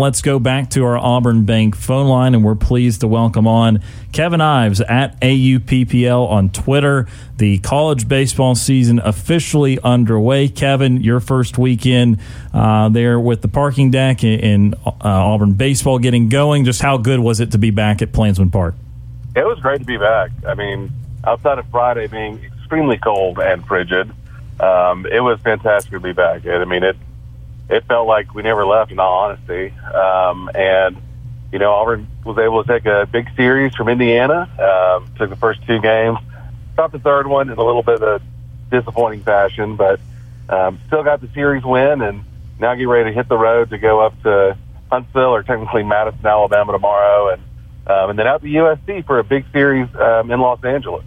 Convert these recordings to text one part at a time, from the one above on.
Let's go back to our Auburn Bank phone line, and we're pleased to welcome on Kevin Ives at AUPPL on Twitter. The college baseball season officially underway. Kevin, your first weekend uh, there with the parking deck and uh, Auburn baseball getting going. Just how good was it to be back at Plainsman Park? It was great to be back. I mean, outside of Friday being extremely cold and frigid, um, it was fantastic to be back. I mean, it it felt like we never left, in all honesty. Um, and you know, Auburn was able to take a big series from Indiana. Um, took the first two games, stopped the third one in a little bit of disappointing fashion, but um, still got the series win, and now get ready to hit the road to go up to Huntsville or technically Madison, Alabama tomorrow, and um, and then out to USC for a big series um, in Los Angeles.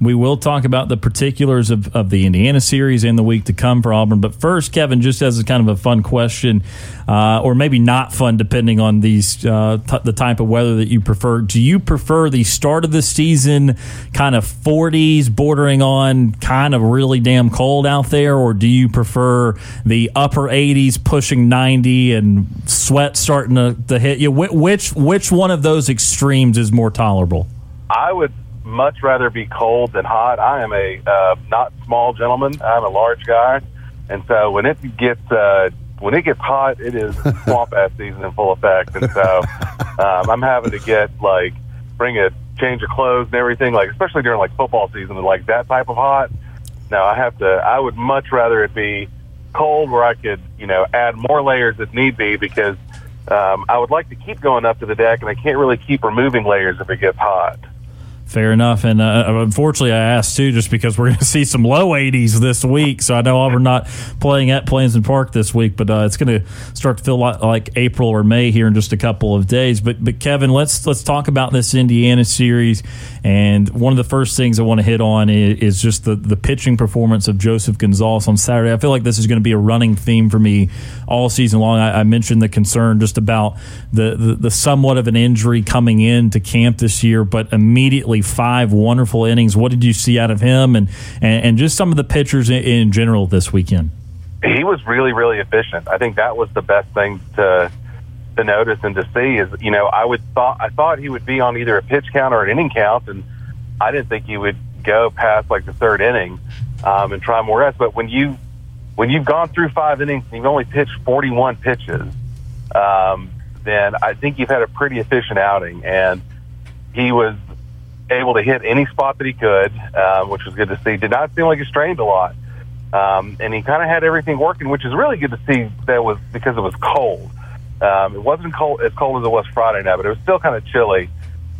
We will talk about the particulars of, of the Indiana series in the week to come for Auburn. But first, Kevin, just as a kind of a fun question, uh, or maybe not fun, depending on these uh, t- the type of weather that you prefer. Do you prefer the start of the season, kind of 40s, bordering on kind of really damn cold out there, or do you prefer the upper 80s, pushing 90, and sweat starting to, to hit you? Wh- which which one of those extremes is more tolerable? I would much rather be cold than hot. I am a uh, not small gentleman. I'm a large guy, and so when it gets uh, when it gets hot, it is swamp ass season in full effect. And so um, I'm having to get like bring a change of clothes and everything, like especially during like football season, like that type of hot. Now I have to. I would much rather it be cold where I could, you know, add more layers if need be because um, I would like to keep going up to the deck, and I can't really keep removing layers if it gets hot. Fair enough. And uh, unfortunately, I asked too, just because we're going to see some low 80s this week. So I know Auburn not playing at Plainsman Park this week, but uh, it's going to start to feel like, like, April or May here in just a couple of days. But but Kevin, let's let's talk about this Indiana series. And one of the first things I want to hit on is, is just the the pitching performance of Joseph Gonzalez on Saturday. I feel like this is going to be a running theme for me all season long. I, I mentioned the concern just about the, the the somewhat of an injury coming into camp this year, but immediately five wonderful innings. What did you see out of him, and and, and just some of the pitchers in, in general this weekend? He was really, really efficient. I think that was the best thing to to notice and to see is you know I would thought I thought he would be on either a pitch count or an inning count, and I didn't think he would go past like the third inning um, and try more rest. But when you when you've gone through five innings and you've only pitched 41 pitches, um, then I think you've had a pretty efficient outing. And he was able to hit any spot that he could, uh, which was good to see. Did not seem like he strained a lot. Um, and he kind of had everything working, which is really good to see that was because it was cold. Um, it wasn't cold as cold as it was Friday night, but it was still kind of chilly.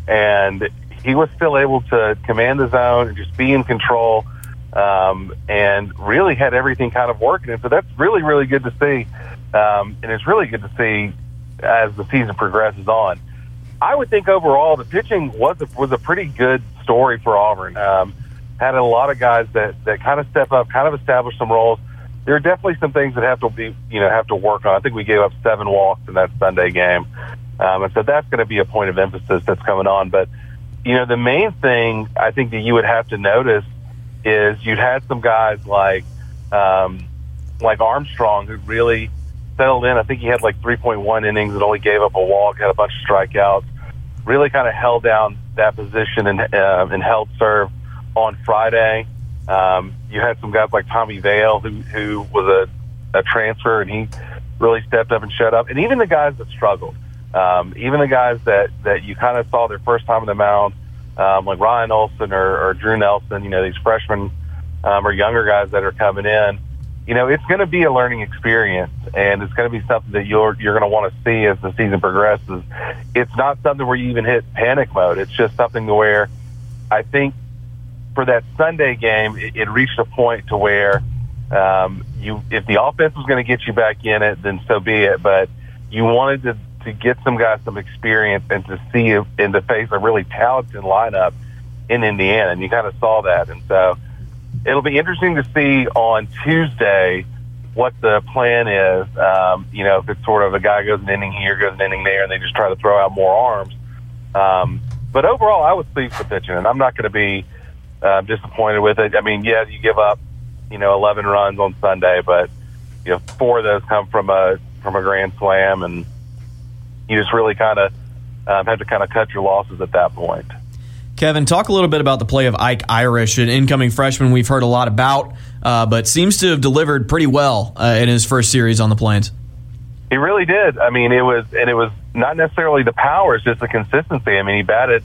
And he was still able to command the zone and just be in control um, and really had everything kind of working. And so that's really, really good to see. Um, and it's really good to see as the season progresses on. I would think overall the pitching was a, was a pretty good story for Auburn. Um, had a lot of guys that that kind of step up, kind of establish some roles. There are definitely some things that have to be you know have to work on. I think we gave up seven walks in that Sunday game, um, and so that's going to be a point of emphasis that's coming on. But you know the main thing I think that you would have to notice is you'd had some guys like um, like Armstrong who really settled in. I think he had like 3.1 innings and only gave up a walk, had a bunch of strikeouts. Really kind of held down that position and uh, and held serve on Friday. Um, you had some guys like Tommy Vail who who was a, a transfer and he really stepped up and shut up. And even the guys that struggled, um, even the guys that that you kind of saw their first time on the mound, um, like Ryan Olson or, or Drew Nelson, you know these freshmen um, or younger guys that are coming in you know, it's going to be a learning experience, and it's going to be something that you're you're going to want to see as the season progresses. It's not something where you even hit panic mode. It's just something where I think for that Sunday game, it, it reached a point to where um, you, if the offense was going to get you back in it, then so be it. But you wanted to to get some guys some experience and to see in the face a really talented lineup in Indiana, and you kind of saw that, and so it'll be interesting to see on Tuesday what the plan is. Um, you know, if it's sort of a guy goes an inning here, goes an inning there, and they just try to throw out more arms. Um, but overall, I was pleased with pitching, and I'm not going to be uh, disappointed with it. I mean, yeah, you give up, you know, 11 runs on Sunday, but you know, four of those come from a from a grand slam, and you just really kind of um, have to kind of cut your losses at that point. Kevin, talk a little bit about the play of Ike Irish, an incoming freshman we've heard a lot about, uh, but seems to have delivered pretty well uh, in his first series on the Plains. He really did. I mean, it was, and it was not necessarily the power; it's just the consistency. I mean, he batted,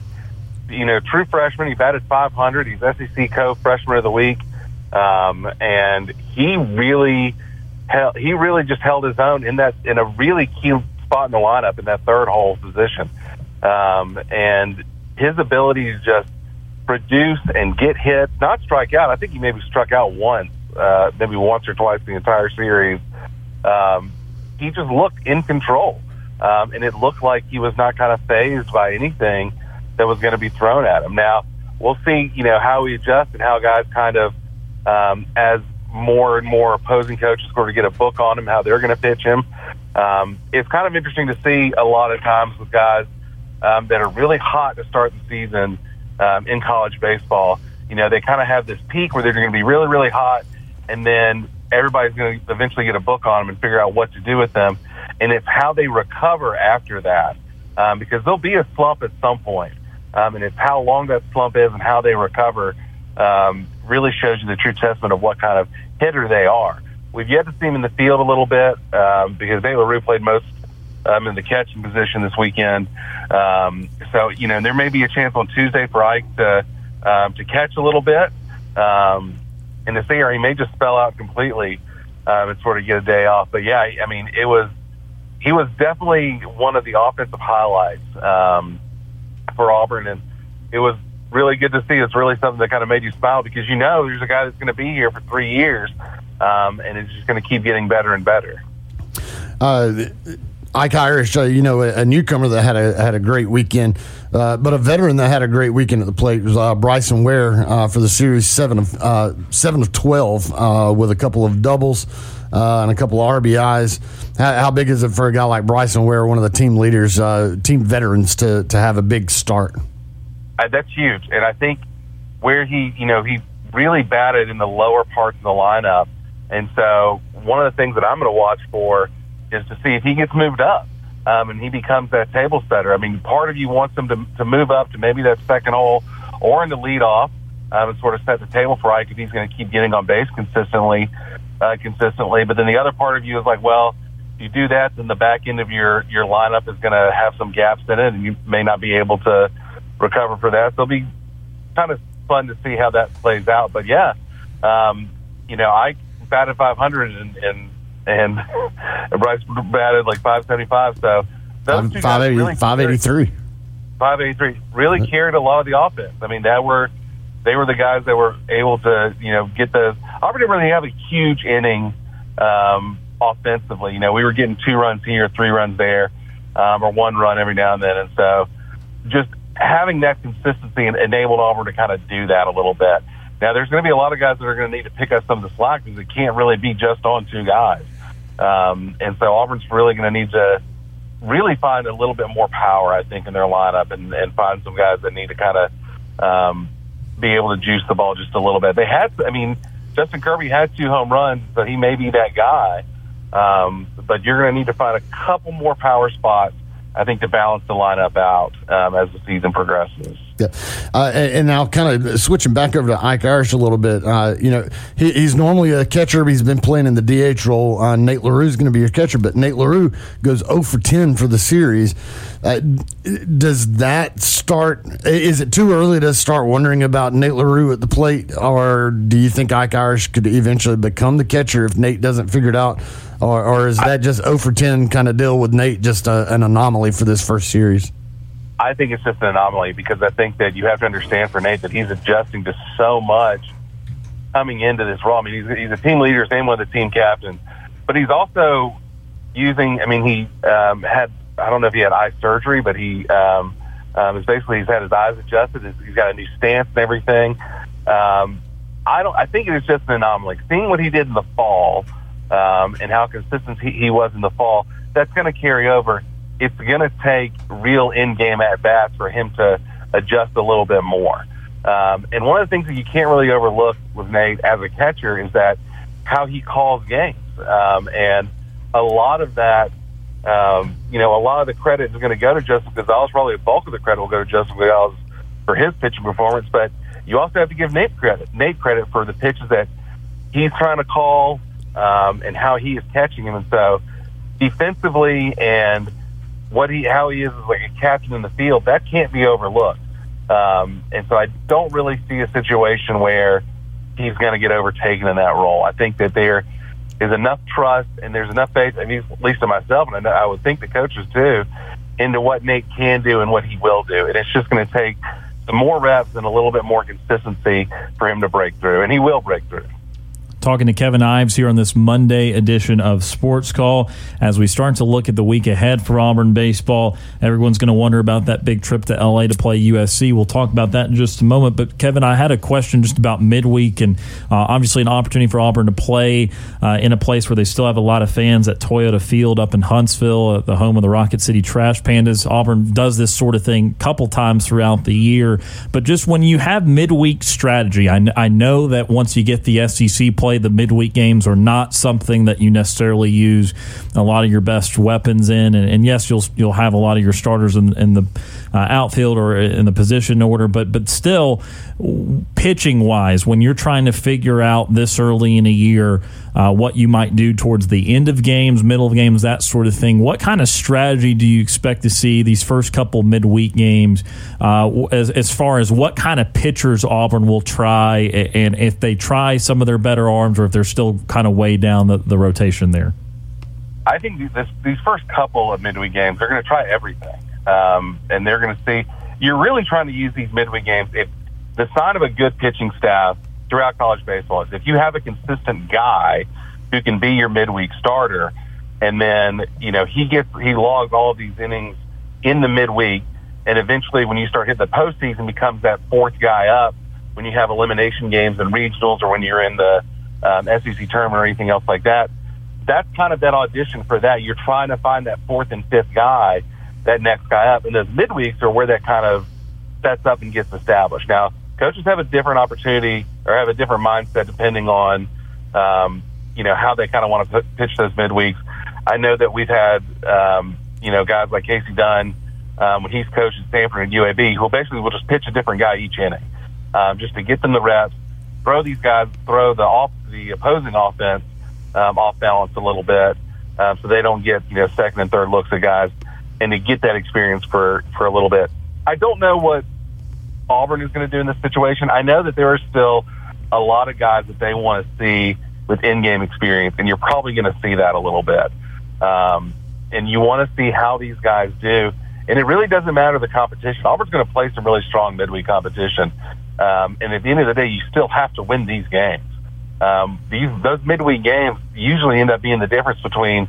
you know, true freshman. He batted 500. He's SEC Co Freshman of the Week, um, and he really, he really just held his own in that in a really key spot in the lineup in that third hole position, um, and his ability to just produce and get hits, not strike out. I think he maybe struck out once, uh, maybe once or twice the entire series. Um, he just looked in control, um, and it looked like he was not kind of phased by anything that was going to be thrown at him. Now we'll see, you know, how he adjusts and how guys kind of, um, as more and more opposing coaches sort of get a book on him, how they're going to pitch him. Um, it's kind of interesting to see a lot of times with guys um, that are really hot to start the season um, in college baseball. You know, they kind of have this peak where they're going to be really, really hot, and then everybody's going to eventually get a book on them and figure out what to do with them. And it's how they recover after that, um, because there'll be a slump at some point. Um, and it's how long that slump is and how they recover um, really shows you the true testament of what kind of hitter they are. We've yet to see him in the field a little bit um, because Nate LaRue played most um, in the catching position this weekend. Um, so, you know, there may be a chance on Tuesday for Ike to, um, to catch a little bit. Um, in this area, he may just spell out completely um, and sort of get a day off. But yeah, I mean, it was, he was definitely one of the offensive highlights um, for Auburn. And it was really good to see. It's really something that kind of made you smile because you know there's a guy that's going to be here for three years um, and it's just going to keep getting better and better. Uh, Ike Irish, uh, you know, a, a, newcomer that had a had a great weekend, uh, but a veteran that had a great weekend at the plate was uh, Bryson Ware uh, for the series seven of uh, seven of twelve uh, with a couple of doubles and a couple of RBIs. How, how, big is it for a guy like Bryson Ware, one of the team leaders, team veterans, to to have a big start? that's huge, and I think where he, you know, he really batted in the lower parts of the lineup, and so one of the things that I'm going to watch for is to see if he gets moved up um, and he becomes that table setter. I mean, part of you wants him to, to move up to maybe that second hole or in the lead off um, and sort of set the table for Ike if he's going to keep getting on base consistently, uh, consistently. But then the other part of you is like, well, if you do that, then the back end of your your lineup is going to have some gaps in it, and you may not be able to recover for that. So it'll be kind of fun to see how that plays out. But yeah, um, you know, I batted 500 and, and and Bryce batted like 575. So those two 580, really 583. 583 really carried a lot of the offense. I mean, that were they were the guys that were able to you know get the. Auburn didn't really have a huge inning um, offensively. You know, we were getting two runs here, three runs there, um, or one run every now and then, and so just having that consistency enabled Auburn to kind of do that a little bit. Now, there's going to be a lot of guys that are going to need to pick up some of the slack because it can't really be just on two guys. Um, and so Auburn's really going to need to really find a little bit more power, I think, in their lineup and, and find some guys that need to kind of um, be able to juice the ball just a little bit. They had, I mean, Justin Kirby had two home runs, so he may be that guy. Um, but you're going to need to find a couple more power spots I think to balance the lineup out um, as the season progresses. Yeah, uh, and, now kind of switching back over to Ike Irish a little bit. Uh, you know, he, he's normally a catcher. But He's been playing in the DH role. Uh, Nate LaRue is going to be your catcher, but Nate LaRue goes 0 for 10 for the series. Uh, does that start? Is it too early to start wondering about Nate LaRue at the plate, or do you think Ike Irish could eventually become the catcher if Nate doesn't figure it out? Or, or is that just 0 for 10 kind of deal with Nate just a, an anomaly for this first series? I think it's just an anomaly because I think that you have to understand for Nate that he's adjusting to so much coming into this role. I mean, he's, he's a team leader, same with the team captain, but he's also using. I mean, he um, had I don't know if he had eye surgery, but he um, um, is basically he's had his eyes adjusted. He's got a new stance and everything. Um, I don't. I think it is just an anomaly. Seeing what he did in the fall um, and how consistent he, he was in the fall, that's going to carry over it's going to take real in-game at bats for him to adjust a little bit more. Um, and one of the things that you can't really overlook with Nate as a catcher is that how he calls games. Um, and a lot of that um, you know, a lot of the credit is going to go to Justin Gonzalez. Probably a bulk of the credit will go to Justin Gonzalez for his pitching performance. But you also have to give Nate credit. Nate credit for the pitches that he's trying to call um, and how he is catching him. And so defensively and what he how he is as like a captain in the field that can't be overlooked. Um, and so I don't really see a situation where he's going to get overtaken in that role. I think that there is enough trust and there's enough faith, I mean, at least in myself, and I, know, I would think the coaches too, into what Nate can do and what he will do. And it's just going to take some more reps and a little bit more consistency for him to break through, and he will break through talking to Kevin Ives here on this Monday edition of Sports Call. As we start to look at the week ahead for Auburn baseball, everyone's going to wonder about that big trip to LA to play USC. We'll talk about that in just a moment. But Kevin, I had a question just about midweek and uh, obviously an opportunity for Auburn to play uh, in a place where they still have a lot of fans at Toyota Field up in Huntsville, uh, the home of the Rocket City Trash Pandas. Auburn does this sort of thing a couple times throughout the year. But just when you have midweek strategy, I, I know that once you get the SEC play, the midweek games are not something that you necessarily use a lot of your best weapons in. And, and yes, you'll you'll have a lot of your starters in, in the uh, outfield or in the position order, but but still, pitching wise, when you're trying to figure out this early in a year uh, what you might do towards the end of games, middle of games, that sort of thing. What kind of strategy do you expect to see these first couple midweek games uh, as, as far as what kind of pitchers Auburn will try and if they try some of their better arms or if they're still kind of way down the, the rotation there? I think this, these first couple of midweek games, they're going to try everything. Um, and they're going to see, you're really trying to use these midweek games. If the sign of a good pitching staff throughout college baseball is if you have a consistent guy who can be your midweek starter, and then you know he gets he logs all of these innings in the midweek, and eventually when you start hitting the postseason, becomes that fourth guy up when you have elimination games and regionals, or when you're in the um, SEC tournament or anything else like that. That's kind of that audition for that. You're trying to find that fourth and fifth guy, that next guy up, and those midweeks are where that kind of sets up and gets established. Now, coaches have a different opportunity or have a different mindset depending on, um, you know, how they kind of want to pitch those midweeks. I know that we've had, um, you know, guys like Casey Dunn um, when he's coached Stanford and UAB who basically will just pitch a different guy each inning, um, just to get them the reps, throw these guys, throw the off the opposing offense um, off balance a little bit, um, so they don't get you know second and third looks at guys, and to get that experience for for a little bit. I don't know what Auburn is going to do in this situation. I know that there are still a lot of guys that they want to see with in-game experience, and you're probably going to see that a little bit. Um, and you want to see how these guys do. And it really doesn't matter the competition. Auburn's going to play some really strong midweek competition. Um, and at the end of the day, you still have to win these games. Um, these those midweek games usually end up being the difference between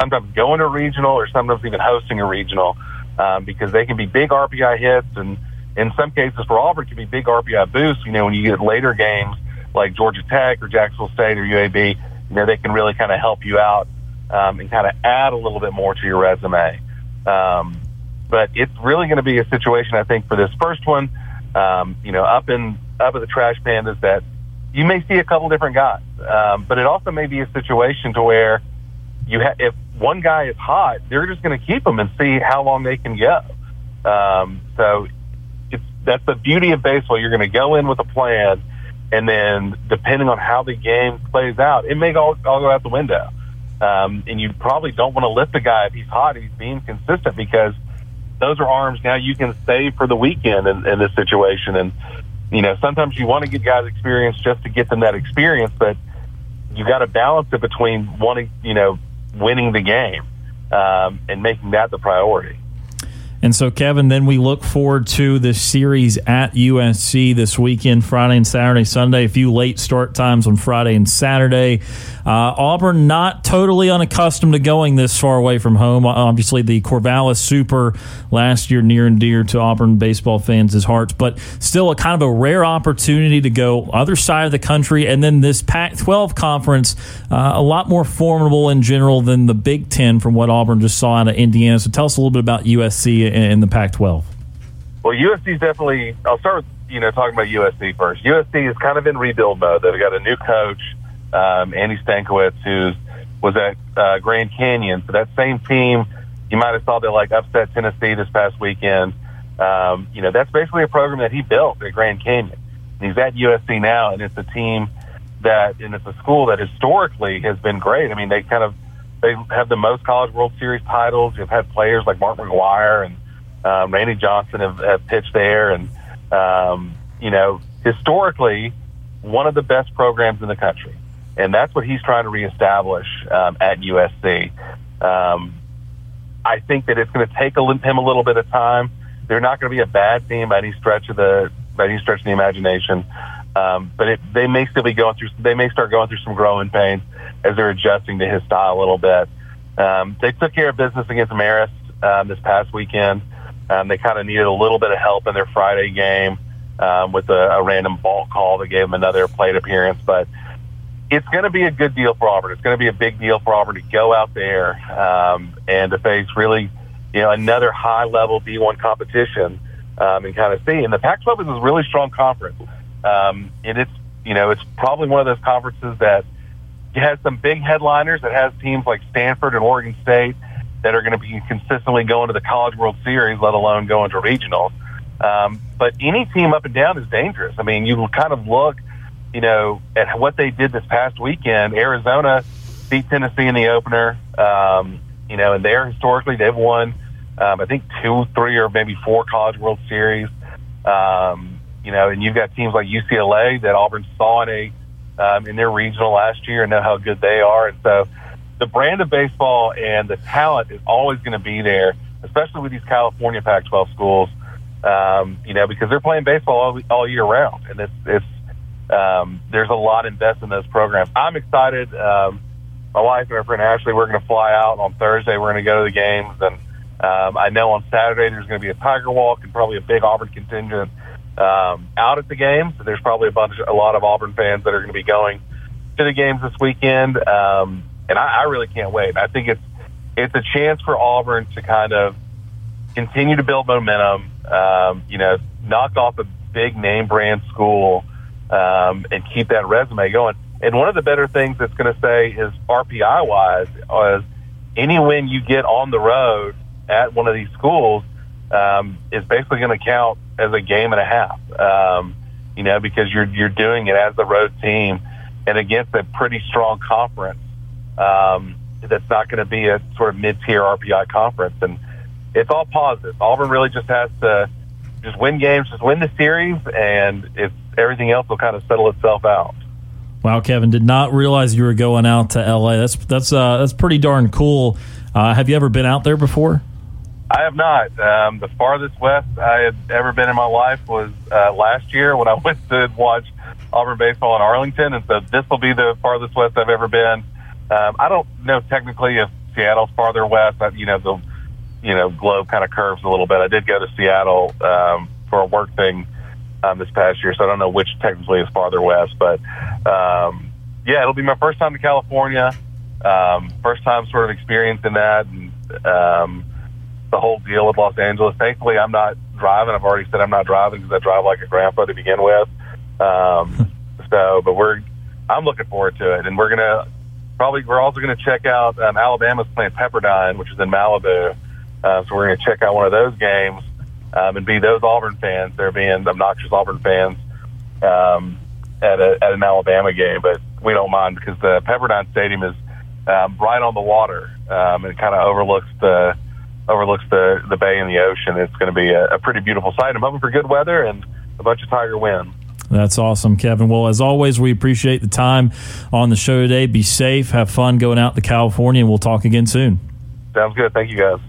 sometimes going to regional or sometimes even hosting a regional um, because they can be big RPI hits and in some cases for Auburn can be big RPI boosts. You know, when you get later games like Georgia Tech or Jacksonville State or UAB, you know, they can really kind of help you out um, and kind of add a little bit more to your resume. Um, but it's really going to be a situation, I think, for this first one. Um, you know, up in up at the trash pandas that you may see a couple different guys, um, but it also may be a situation to where you ha- if one guy is hot, they're just going to keep them and see how long they can go. Um, so that's the beauty of baseball. You're going to go in with a plan, and then depending on how the game plays out, it may all, all go out the window. Um, and you probably don't want to lift the guy if he's hot, he's being consistent, because those are arms now you can save for the weekend in, in this situation. And, you know, sometimes you want to get guys experience just to get them that experience, but you got to balance it between wanting, you know, winning the game um, and making that the priority. And so, Kevin, then we look forward to the series at USC this weekend, Friday and Saturday, Sunday. A few late start times on Friday and Saturday. Uh, Auburn not totally unaccustomed to going this far away from home. Obviously, the Corvallis Super last year near and dear to Auburn baseball fans' hearts, but still a kind of a rare opportunity to go other side of the country. And then this Pac-12 conference, uh, a lot more formidable in general than the Big Ten from what Auburn just saw out of Indiana. So tell us a little bit about USC in the Pac-12. Well, USC is definitely. I'll start with you know talking about USC first. USC is kind of in rebuild mode. They've got a new coach um, Andy Stankiewicz, who's was at uh, Grand Canyon. So that same team, you might have saw that like upset Tennessee this past weekend. Um, you know, that's basically a program that he built at Grand Canyon. And he's at USC now, and it's a team that, and it's a school that historically has been great. I mean, they kind of they have the most College World Series titles. You've had players like Mark McGwire and um, Randy Johnson have, have pitched there, and um, you know, historically, one of the best programs in the country, and that's what he's trying to reestablish um, at USC. Um, I think that it's going to take a, him a little bit of time. They're not going to be a bad team by any stretch of the by any stretch of the imagination. Um, but it, they may still be going through. They may start going through some growing pains as they're adjusting to his style a little bit. Um, they took care of business against Marist um, this past weekend. Um, they kind of needed a little bit of help in their Friday game um, with a, a random ball call that gave them another plate appearance. But it's going to be a good deal for Auburn. It's going to be a big deal for Auburn to go out there um, and to face really, you know, another high level D1 competition um, and kind of see. And the Pac-12 is a really strong conference, um, and it's you know it's probably one of those conferences that has some big headliners. That has teams like Stanford and Oregon State that are going to be consistently going to the College World Series, let alone going to regionals. Um, but any team up and down is dangerous. I mean, you kind of look, you know, at what they did this past weekend. Arizona beat Tennessee in the opener. Um, you know, and they're historically they've won, um, I think two, three, or maybe four College World Series. Um, you know, and you've got teams like UCLA that Auburn saw in a um, in their regional last year and know how good they are. And so, the brand of baseball and the talent is always going to be there, especially with these California Pac-12 schools. Um, you know, because they're playing baseball all, all year round, and it's it's um, there's a lot invested in those programs. I'm excited. Um, my wife and our friend Ashley, we're going to fly out on Thursday. We're going to go to the games, and um, I know on Saturday there's going to be a Tiger Walk and probably a big Auburn contingent um, out at the games. There's probably a bunch, a lot of Auburn fans that are going to be going to the games this weekend, um, and I, I really can't wait. I think it's it's a chance for Auburn to kind of continue to build momentum um, you know, knock off a big name brand school um, and keep that resume going. And one of the better things that's going to say is RPI wise is any win you get on the road at one of these schools um, is basically going to count as a game and a half. Um, you know, because you're you're doing it as the road team and against a pretty strong conference um, that's not going to be a sort of mid tier RPI conference. And it's all positive. Auburn really just has to just win games, just win the series, and if everything else will kind of settle itself out. Wow, Kevin, did not realize you were going out to LA. That's that's uh, that's pretty darn cool. Uh, have you ever been out there before? I have not. Um, the farthest west I had ever been in my life was uh, last year when I went to watch Auburn baseball in Arlington, and so this will be the farthest west I've ever been. Um, I don't know technically if Seattle's farther west. But, you know, the you know globe kind of curves a little bit. I did go to Seattle um, for a work thing um, this past year, so I don't know which technically is farther west, but um, yeah, it'll be my first time to California. Um, first time sort of experiencing that and um, the whole deal with Los Angeles. Thankfully, I'm not driving. I've already said I'm not driving because I drive like a grandpa to begin with. Um, so, but we're I'm looking forward to it, and we're gonna probably we're also gonna check out um, Alabama's playing Pepperdine, which is in Malibu. Uh, so we're going to check out one of those games um, and be those Auburn fans. They're being obnoxious Auburn fans um, at, a, at an Alabama game, but we don't mind because the Pepperdine Stadium is um, right on the water um, and kind of overlooks the overlooks the the bay and the ocean. It's going to be a, a pretty beautiful sight. I'm hoping for good weather and a bunch of Tiger wins. That's awesome, Kevin. Well, as always, we appreciate the time on the show today. Be safe, have fun going out to California, and we'll talk again soon. Sounds good. Thank you, guys.